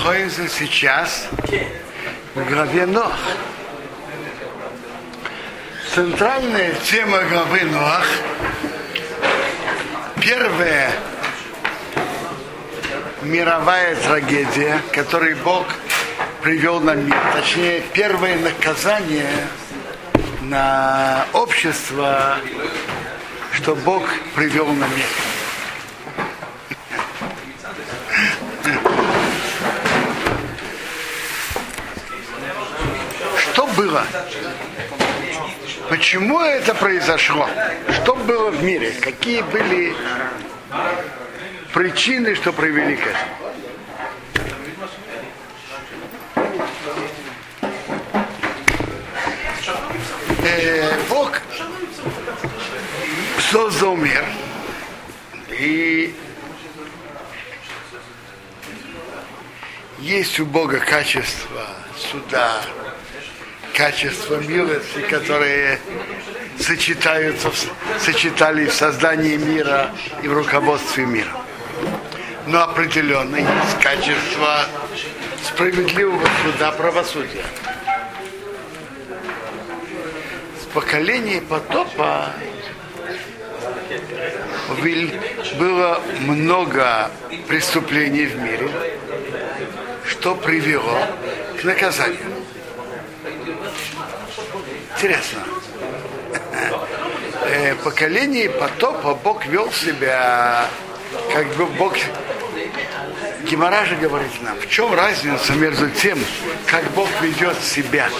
находимся сейчас в главе Нох. Центральная тема главы Нох первая мировая трагедия, которую Бог привел на мир, точнее первое наказание на общество, что Бог привел на мир. Что было? Почему это произошло? Что было в мире? Какие были причины, что привели к этому? Э, Бог создал мир и есть у Бога качество суда, качество милости, которые сочетаются, сочетались в создании мира и в руководстве мира. Но определенно есть качество справедливого суда правосудия. С поколения потопа было много преступлений в мире, что привело к наказанию. Интересно. Э, поколение потопа Бог вел себя, как бы Бог Гемора же говорит нам, в чем разница между тем, как Бог ведет себя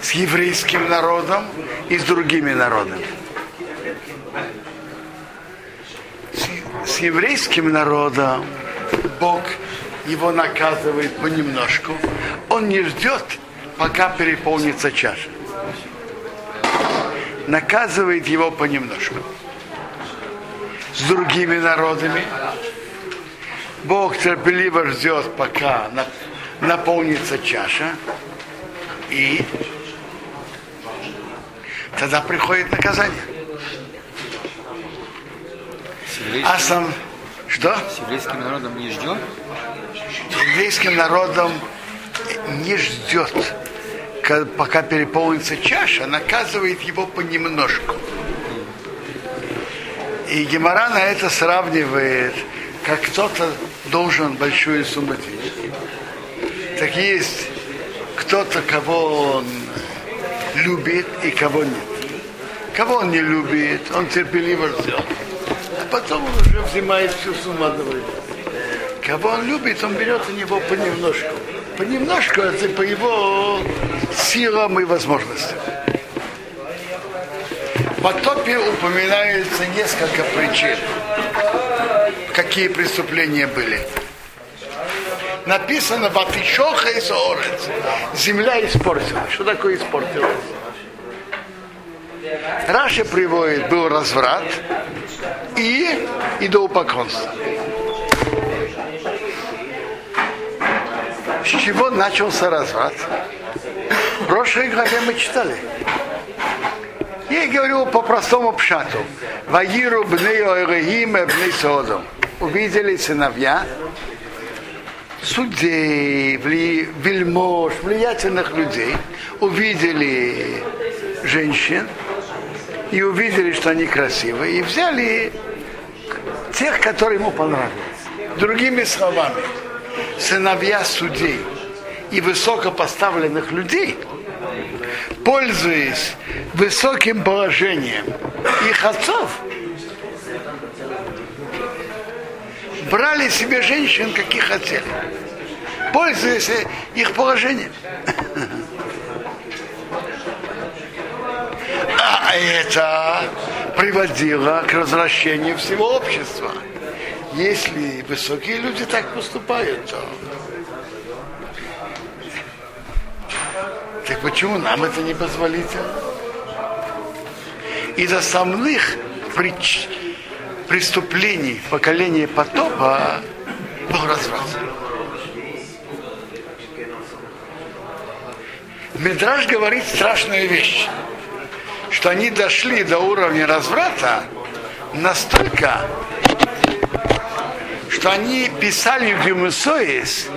с еврейским народом и с другими народами. С, с еврейским народом Бог его наказывает понемножку. Он не ждет, пока переполнится чаша. Наказывает его понемножку. С другими народами Бог терпеливо ждет, пока наполнится чаша, и тогда приходит наказание. А сам что? С еврейским народом не ждет? Еврейским народом не ждет, пока переполнится чаша, наказывает его понемножку. И Гемора на это сравнивает, как кто-то должен большую сумму денег. Так есть кто-то, кого он любит и кого нет. Кого он не любит, он терпеливо ждет. А потом он уже взимает всю сумму одного Кого он любит, он берет у него понемножку. Понемножку это по его силам и возможностям. В потопе упоминается несколько причин, какие преступления были. Написано «Ватишоха и соорец». Земля испортилась. Что такое испортилась? Раша приводит, был разврат и идолопоклонство. С чего начался разврат? В прошлой главе мы читали. Я говорю по простому пшату. Ваиру бней Оэлогим бней Содом. Увидели сыновья судей, вельмож, влиятельных людей, увидели женщин и увидели, что они красивые, и взяли тех, которые ему понравились. Другими словами, сыновья судей и высокопоставленных людей, пользуясь высоким положением их отцов, брали себе женщин, каких хотели, пользуясь их положением. А это приводило к развращению всего общества. Если высокие люди так поступают, то... Так почему нам это не позволительно? Из основных причин преступлений поколения потопа был разврат. Медраж говорит страшную вещь, что они дошли до уровня разврата настолько, что они писали в Юмусоис,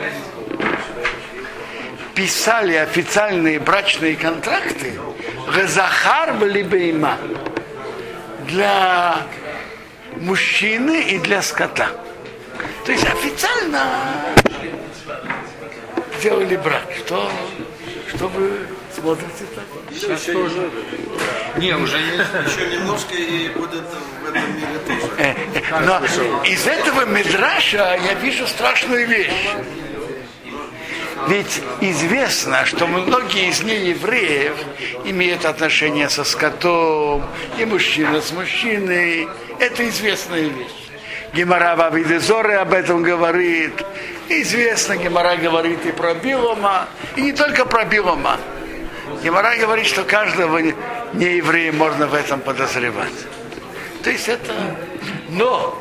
писали официальные брачные контракты Газахар либо има для мужчины и для скота. То есть официально делали брак. Что, что вы смотрите так? Сейчас тоже. Не, уже Еще немножко и будет в этом мире тоже. Э, э, но из этого медраша я вижу страшную вещь. Ведь известно, что многие из неевреев имеют отношения со скотом, и мужчина с мужчиной. Это известная вещь. Гемора Вавидезоры об этом говорит. Известно, Гемора говорит и про Билома, и не только про Билома. Гемора говорит, что каждого нееврея можно в этом подозревать. То есть это... Но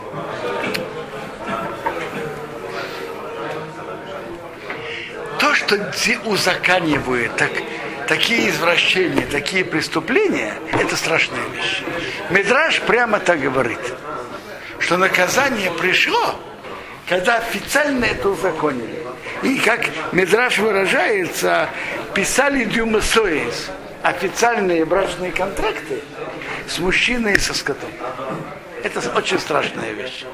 то, что узаканивает так, такие извращения, такие преступления, это страшная вещь. Медраж прямо так говорит, что наказание пришло, когда официально это узаконили. И как Медраж выражается, писали дюмасоис, официальные брачные контракты с мужчиной и со скотом. Это очень страшная вещь.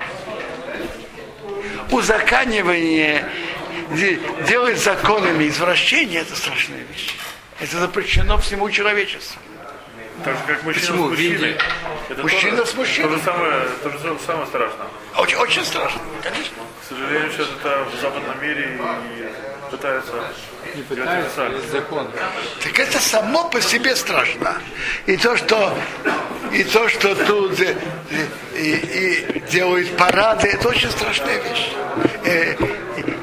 Узаканивание делать законами извращения, это страшная вещь. Это запрещено всему человечеству. Так же, как мужчина Почему? с мужчиной. Это мужчина тоже, с мужчиной. То же самое, то же самое страшно. Очень, очень страшно, конечно. К сожалению, сейчас это в западном мире и пытаются не пытаются, есть закон. Так это само по себе страшно. И то, что и то, что тут и, и, и делают парады, это очень страшная вещь. Э,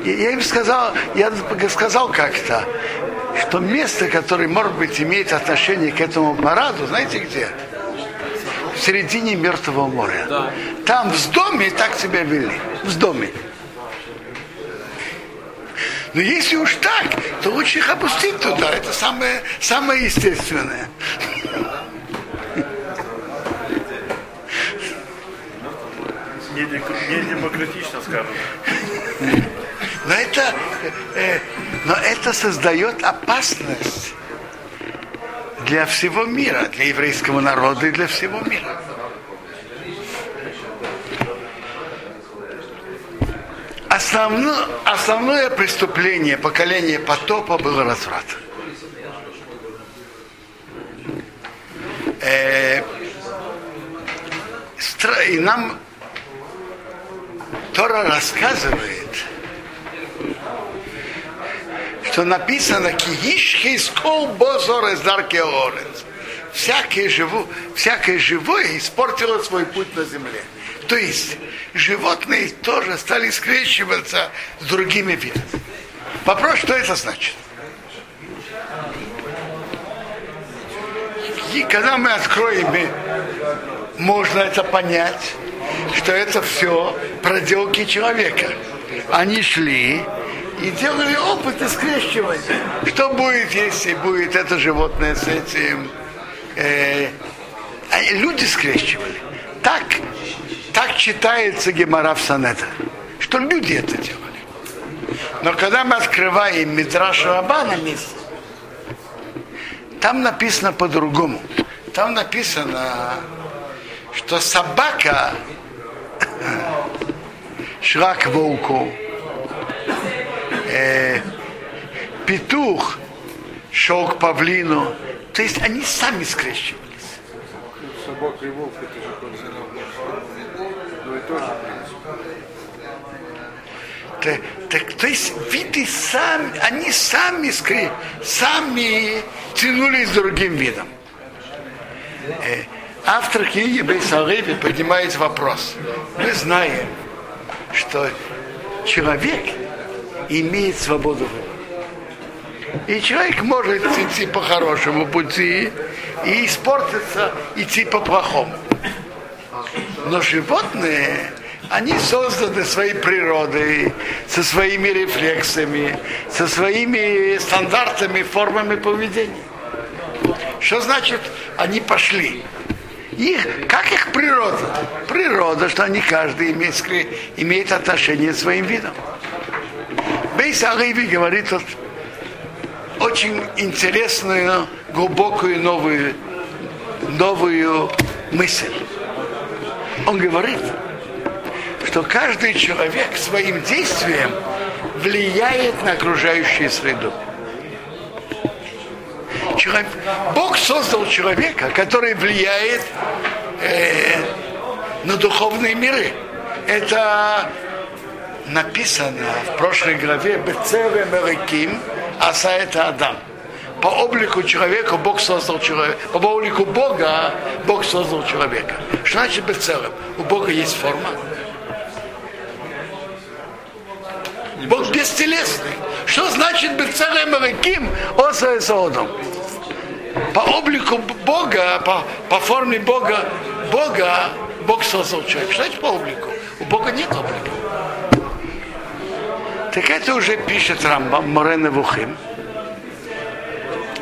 я им сказал, я сказал как-то, что место, которое, может быть, имеет отношение к этому параду, знаете где? В середине Мертвого моря. Да. Там в доме так себя вели. В доме. Но если уж так, то лучше их опустить туда. Это самое, самое естественное. Не, не демократично, скажем. Но это, э, но это создает опасность для всего мира, для еврейского народа и для всего мира. Основно, основное преступление поколения потопа было разврат. Э, и нам Тора рассказывает, что написано «Киишхи скол бозор из дарки Всякое, живу, всякое живое испортило свой путь на земле. То есть животные тоже стали скрещиваться с другими видами. Вопрос, что это значит? И когда мы откроем, можно это понять, что это все проделки человека. Они шли и делали опыты скрещивания. Что будет, если будет это животное с этим? Э, люди скрещивали. Так так читается Гемора в Санета, что люди это делали. Но когда мы открываем Мидраш Раба месте, там написано по-другому. Там написано, что собака шла к волку, э, петух шел к павлину. То есть они сами скрещивались. Собака и волк это же так, так, то есть виды сами, они сами, скорее, сами тянулись другим видом. Э, автор книги Бейсалеви поднимает вопрос. Мы знаем, что человек имеет свободу выбора. И человек может идти по хорошему пути и испортиться, идти по плохому. Но животные, они созданы своей природой, со своими рефлексами, со своими стандартами, формами поведения. Что значит, они пошли? Их, как их природа? Природа, что они каждый имеет, имеет отношение к своим видам. Бейс Аливи говорит вот очень интересную, глубокую новую, новую мысль. Он говорит, что каждый человек своим действием влияет на окружающую среду. Человек, Бог создал человека, который влияет э, на духовные миры. Это написано в прошлой главе Бецере Мереким Аса это Адам. По облику человека Бог создал человека. По облику Бога Бог создал человека. Что значит Бецерем? У Бога есть форма. Бог бестелесный. Что значит Бецерем Мереким Оса Саодом? По облику Бога, по, по форме Бога, Бога Бог создал человека. Что значит по облику? У Бога нет облика. Так это уже пишет Рамбам Морена Вухим,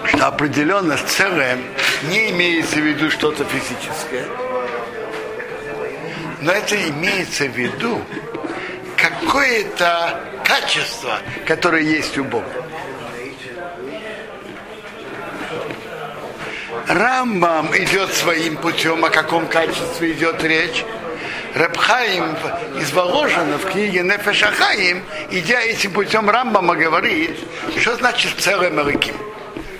что определенно целым не имеется в виду что-то физическое, но это имеется в виду какое-то качество, которое есть у Бога. Рамбам идет своим путем, о каком качестве идет речь. Рабхаим из Воложина в книге Нефешахаим, идя этим путем Рамбама, говорит, что значит целый Мариким.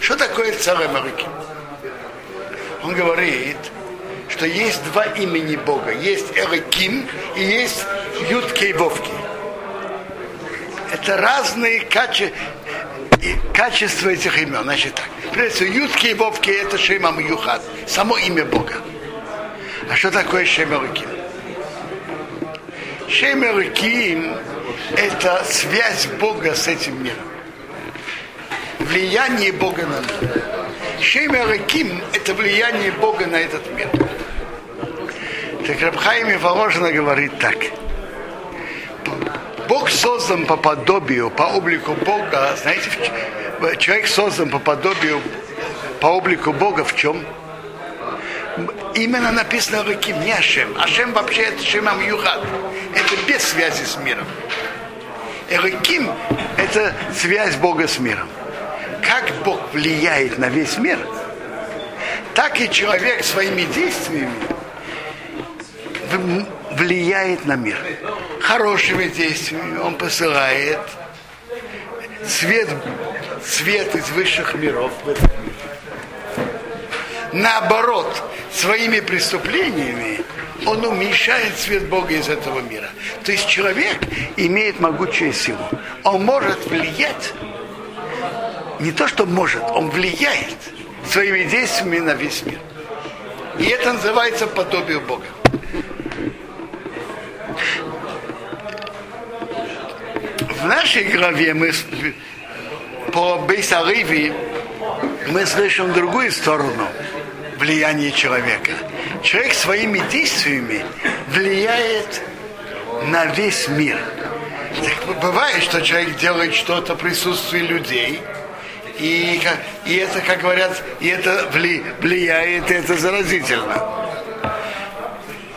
Что такое целый Мариким? Он говорит, что есть два имени Бога. Есть Эриким и есть Ютки и. Это разные каче... качества этих имен. Значит так. Прежде всего, Ютки и Вовки это Шема Мюхат. Само имя Бога. А что такое Шема Эриким? Шемер Ким – это связь Бога с этим миром. Влияние Бога на мир. Шемер Ким – это влияние Бога на этот мир. Так Рабхайми Воложина говорит так. Бог создан по подобию, по облику Бога. Знаете, человек создан по подобию, по облику Бога в чем? именно написано Раким, не Ашем. Ашем вообще это Шемам Юхат. Это без связи с миром. Раким – это связь Бога с миром. Как Бог влияет на весь мир, так и человек своими действиями влияет на мир. Хорошими действиями он посылает свет, свет из высших миров в этот мир. Наоборот, своими преступлениями он уменьшает свет Бога из этого мира. То есть человек имеет могучую силу. Он может влиять, не то что может, он влияет своими действиями на весь мир. И это называется подобие Бога. В нашей главе мы по Бейсариве мы слышим другую сторону влияние человека. Человек своими действиями влияет на весь мир. Так бывает, что человек делает что-то в присутствии людей, и, и это, как говорят, и это влияет, это заразительно.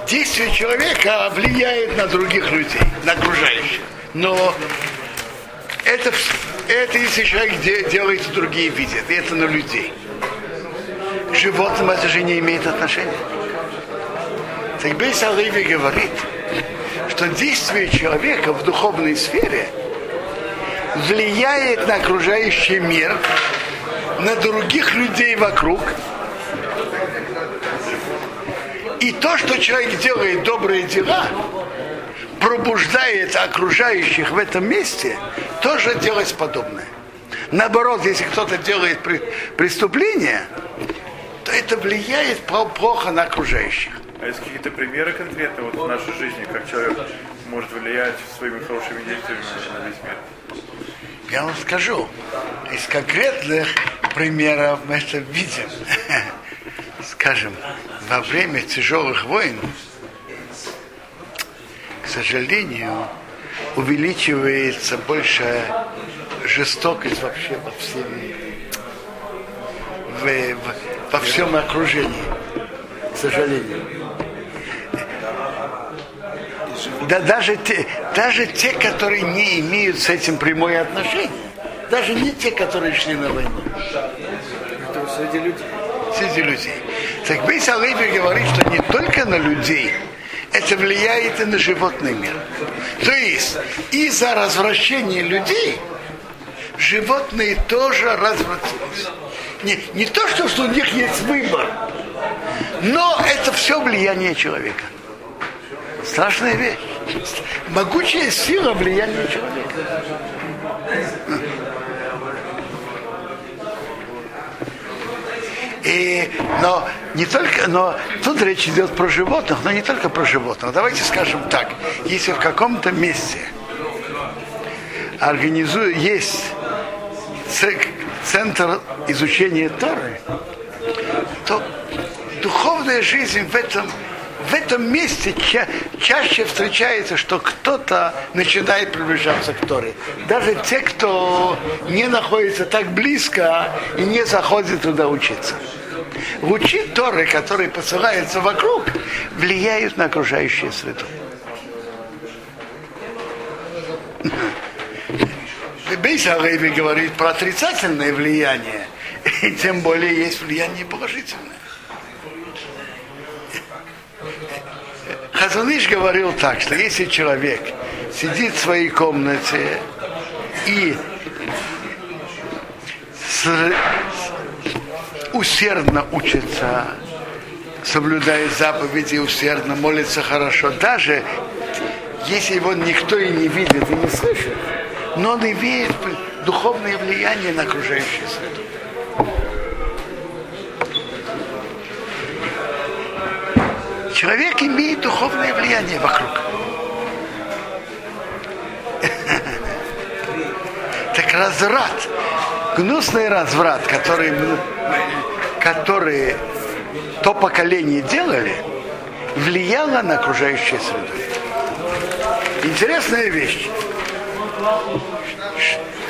Действие человека влияет на других людей, на окружающих. Но это, это если человек делает, другие видят, это на людей к животным это же не имеет отношения. Так Бейс Аливи говорит, что действие человека в духовной сфере влияет на окружающий мир, на других людей вокруг. И то, что человек делает добрые дела, пробуждает окружающих в этом месте, тоже делать подобное. Наоборот, если кто-то делает преступление, то это влияет плохо на окружающих. А есть какие-то примеры конкретные вот в нашей жизни, как человек может влиять своими хорошими действиями на весь мир? Я вам скажу, из конкретных примеров мы это видим. Скажем, во время тяжелых войн, к сожалению, увеличивается больше жестокость вообще во всем в, во всем окружении. сожалению. Да даже те, даже те, которые не имеют с этим прямое отношение, даже не те, которые шли на войну. Это среди людей. Среди людей. Так Бейс Алейбер говорит, что не только на людей, это влияет и на животный мир. То есть из-за развращения людей животные тоже развратились. Не, не то, что, что у них есть выбор, но это все влияние человека. Страшная вещь. Могучая сила влияния человека. И, но не только, но тут речь идет про животных, но не только про животных. Давайте скажем так, если в каком-то месте организует, есть центр изучения Торы, то духовная жизнь в этом, в этом месте ча чаще встречается, что кто-то начинает приближаться к Торе. Даже те, кто не находится так близко и не заходит туда учиться. Лучи Торы, которые посылаются вокруг, влияют на окружающую среду. Бейса говорит про отрицательное влияние, и тем более есть влияние положительное. Хазаныш говорил так, что если человек сидит в своей комнате и усердно учится, соблюдает заповеди, усердно молится хорошо, даже если его никто и не видит и не слышит, но он имеет духовное влияние на окружающую среду. Человек имеет духовное влияние вокруг. Так разврат, гнусный разврат, который, который то поколение делали, влияло на окружающую среду. Интересная вещь.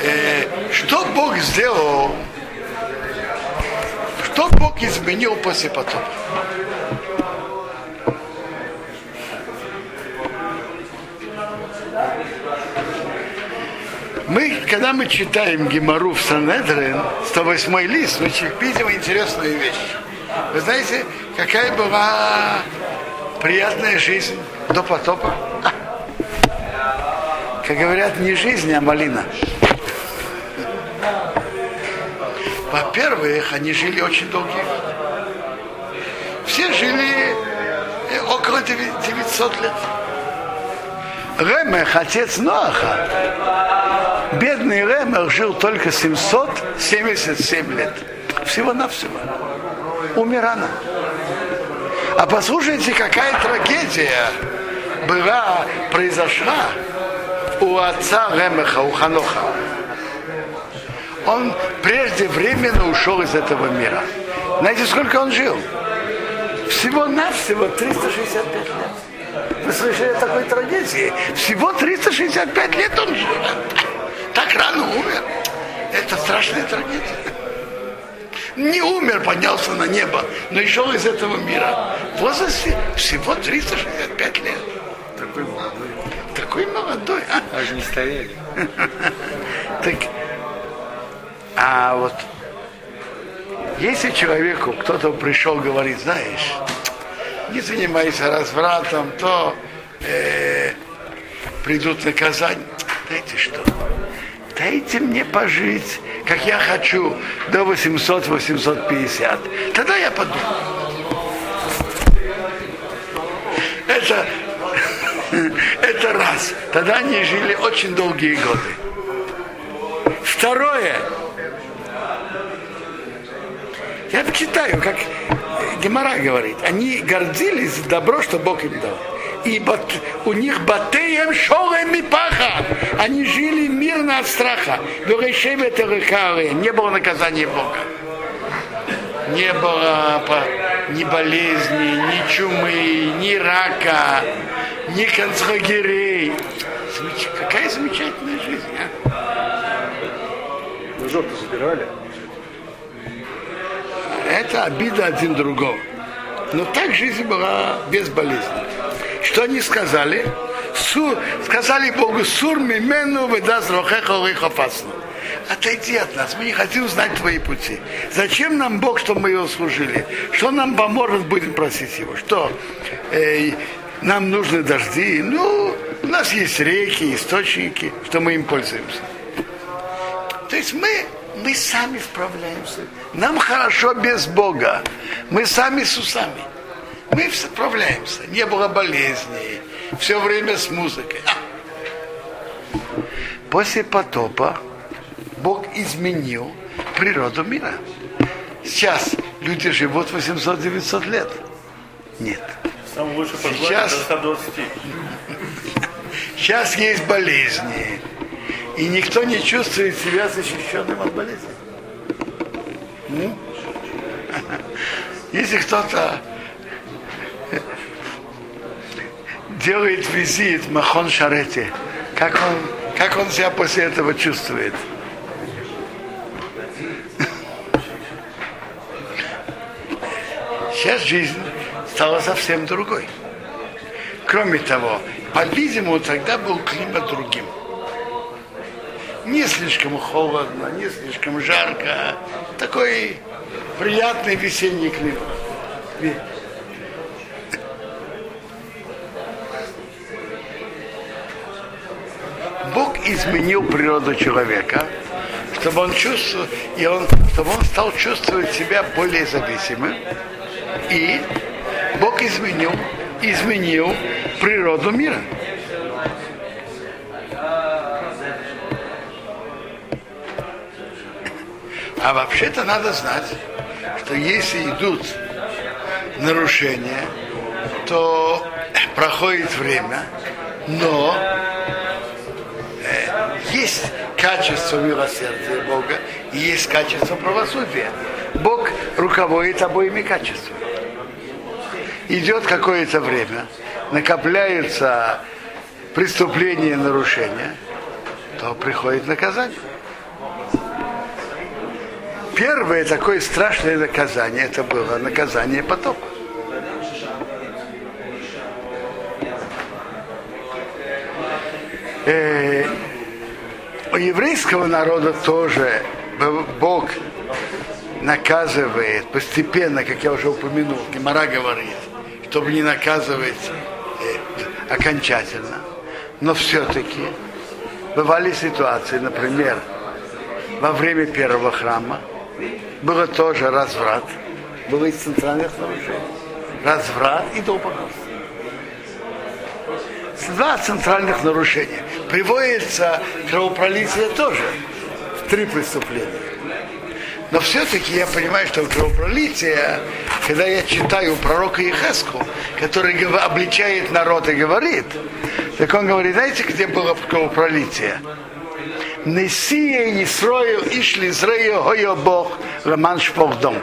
Э, что Бог сделал, что Бог изменил после потопа? Мы, когда мы читаем Гемору в Санедрин, 108 лист, мы видим интересную вещь. Вы знаете, какая была приятная жизнь до потопа? Как говорят, не жизнь, а малина. Во-первых, они жили очень долгие. Все жили около 900 лет. Ремех, отец Ноаха, бедный Ремех жил только 777 лет. Всего-навсего. Умер рано. А послушайте, какая трагедия была, произошла у отца Ремеха, у Ханоха. Он преждевременно ушел из этого мира. Знаете, сколько он жил? Всего-навсего 365 лет. Вы слышали о такой трагедии? Всего 365 лет он жил. Так рано умер. Это страшная трагедия. Не умер, поднялся на небо, но и шел из этого мира. В возрасте всего 365 лет. Такой молодой. Такой молодой, а? Аж не стояли. Так, а вот если человеку кто-то пришел, говорит, знаешь, не занимайся развратом, то э, придут наказания. Знаете что? Дайте мне пожить, как я хочу, до 800-850. Тогда я подумаю. Это, это раз. Тогда они жили очень долгие годы. Второе. Я читаю, как Гемора говорит, они гордились добро, что Бог им дал. И бат, у них батеем шорем и паха. Они жили мирно от страха. Не было наказания Бога. Не было ни болезни, ни чумы, ни рака, ни концлагерей. Какая замечательная жизнь, а? Вы жопу забирали? Это обида один другого. Но так жизнь была без болезни. Что они сказали? Сур, сказали Богу, сур мимену выдаст рохеха опасно. Отойди от нас, мы не хотим знать твои пути. Зачем нам Бог, чтобы мы его служили? Что нам поможет, будем просить его? Что? Э, нам нужны дожди. Ну, у нас есть реки, источники, что мы им пользуемся. То есть мы, мы сами справляемся. Нам хорошо без Бога. Мы сами с усами. Мы справляемся. Не было болезней. Все время с музыкой. А. После потопа Бог изменил природу мира. Сейчас люди живут 800-900 лет. Нет. Самый лучший Сейчас- до 120. Сейчас есть болезни. И никто не чувствует себя защищенным от болезни. Если кто-то делает визит Махон Шарете, как он, как он себя после этого чувствует? Сейчас жизнь стала совсем другой. Кроме того, по-видимому, тогда был климат другим. Не слишком холодно, не слишком жарко. Такой приятный весенний климат. Ве- Бог изменил природу человека, чтобы он чувствовал, и он, чтобы он стал чувствовать себя более зависимым. И Бог изменил, изменил природу мира. А вообще-то надо знать, что если идут нарушения, то проходит время, но есть качество милосердия Бога и есть качество правосудия. Бог руководит обоими качествами. Идет какое-то время, накопляются преступления и нарушения, то приходит наказание. Первое такое страшное наказание, это было наказание потопа. Э, у еврейского народа тоже Бог наказывает постепенно, как я уже упомянул, Гемора говорит, чтобы не наказывать э, окончательно. Но все-таки бывали ситуации, например, во время первого храма было тоже разврат, было из центральных нарушений. Разврат и долбогорство. Два центральных нарушения. Приводится кровопролитие тоже в три преступления. Но все-таки я понимаю, что кровопролитие, когда я читаю пророка Ихеску, который обличает народ и говорит, так он говорит, знаете, где было кровопролитие? Несия Исроил Ишли Израил Гойо Бог Роман Шпохдом.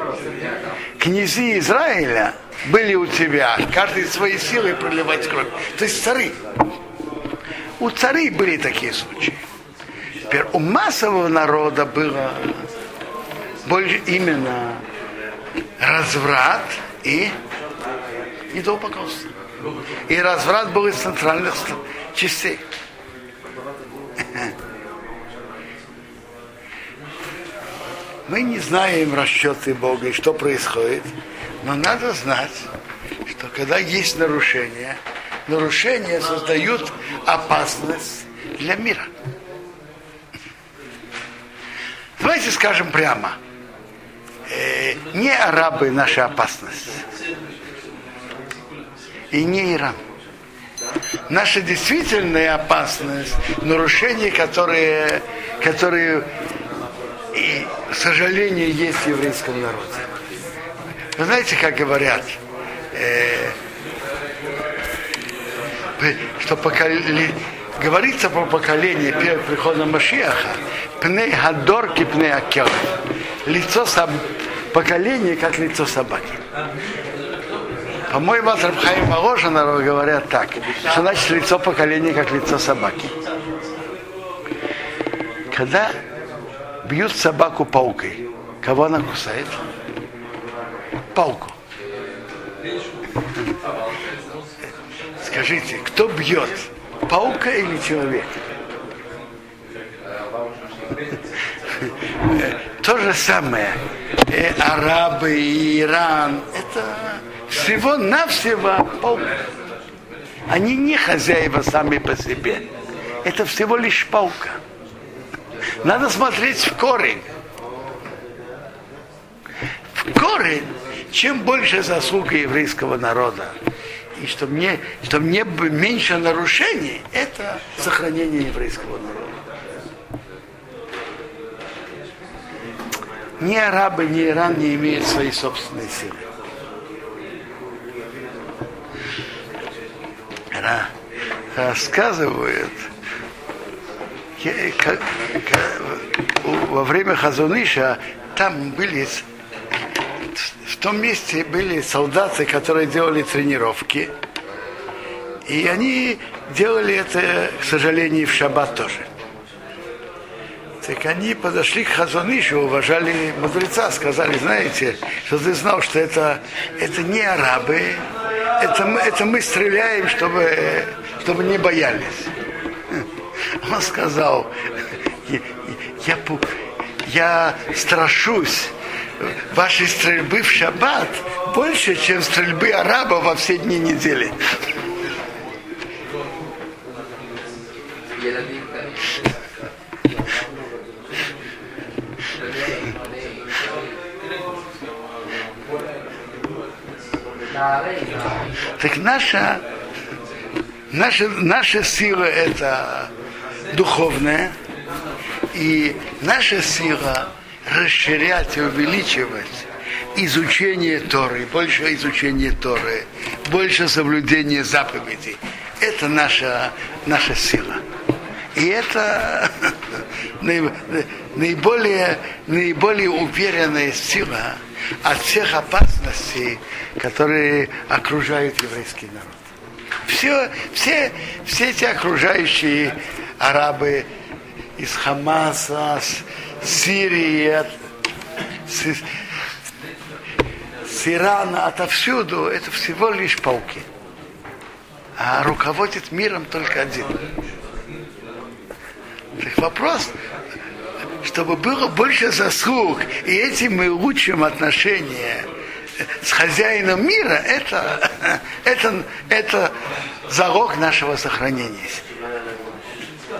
Князи Израиля были у тебя, каждый своей силой проливать кровь. То есть цари. У царей были такие случаи. Теперь у массового народа было больше именно разврат и идолопоклонство. И разврат был из центральных ст- частей. Мы не знаем расчеты Бога и что происходит, но надо знать, что когда есть нарушения, нарушения создают опасность для мира. Давайте скажем прямо, э, не арабы наша опасность, и не Иран. Наша действительная опасность, нарушения, которые, которые и, к сожалению, есть в еврейском народе. Вы знаете, как говорят, э, что поколе- говорится про поколение перед приходом Машиаха, пней хадорки пней акел. Лицо соб... поколения, как лицо собаки. По-моему, от Рабхаим Моложина говорят так, что значит лицо поколения, как лицо собаки. Когда бьют собаку палкой, кого она кусает? Палку. Скажите, кто бьет, паука или человека? То же самое. Э, арабы и Иран, это всего-навсего паук. Они не хозяева сами по себе. Это всего лишь паука. Надо смотреть в корень. В корень, чем больше заслуга еврейского народа, и что мне, что мне меньше нарушений, это сохранение еврейского народа. Ни арабы, ни Иран не имеют своей собственной силы. Рассказывают, во время Хазуныша там были в том месте были солдаты, которые делали тренировки. И они делали это, к сожалению, в шаббат тоже. Так они подошли к Хазунышу, уважали мудреца, сказали, знаете, что ты знал, что это, это не арабы, это, это мы стреляем, чтобы, чтобы не боялись. Он сказал, я, я, я страшусь вашей стрельбы в шаббат больше, чем стрельбы арабов во все дни недели. Так наша, наша, наша сила это духовная, и наша сила расширять и увеличивать изучение Торы, больше изучения Торы, больше соблюдения заповедей. Это наша, наша сила. И это наиболее, наиболее уверенная сила от всех опасностей, которые окружают еврейский народ. Все, все, все эти окружающие арабы из Хамаса, с Сирии, от, с Ирана, отовсюду, это всего лишь пауки. А руководит миром только один. Так вопрос, чтобы было больше заслуг, и этим мы улучшим отношения с хозяином мира, это, это, это залог нашего сохранения.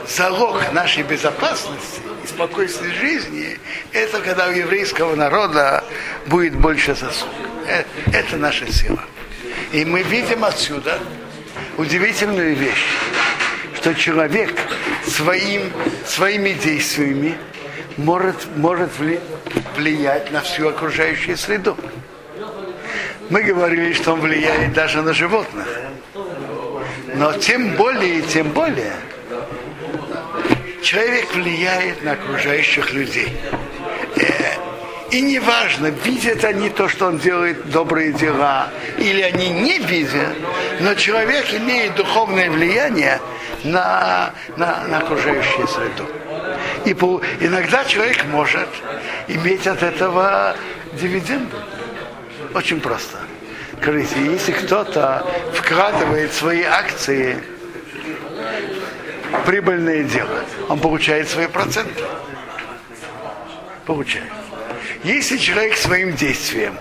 Залог нашей безопасности и спокойствия жизни, это когда у еврейского народа будет больше заслуг. Э, это наша сила. И мы видим отсюда удивительную вещь, что человек своим, своими действиями может, может влиять на всю окружающую среду. Мы говорили, что он влияет даже на животных. Но тем более и тем более человек влияет на окружающих людей. Э, и неважно, видят они то, что он делает добрые дела, или они не видят, но человек имеет духовное влияние на, на, на окружающую среду. И по, иногда человек может иметь от этого дивиденды. Очень просто. Скажите, если кто-то вкладывает свои акции прибыльное дело, он получает свои проценты. Получает. Если человек своим действием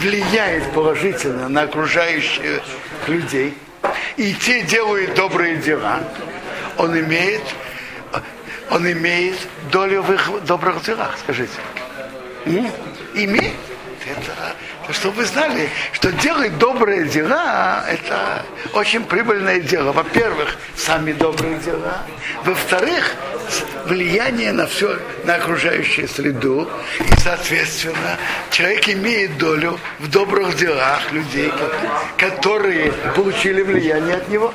влияет положительно на окружающих людей, и те делают добрые дела, он имеет, он имеет долю в их добрых делах, скажите. Имеет. Это, чтобы вы знали, что делать добрые дела, это очень прибыльное дело. Во-первых, сами добрые дела. Во-вторых, влияние на все, на окружающую среду. И, соответственно, человек имеет долю в добрых делах людей, которые получили влияние от него.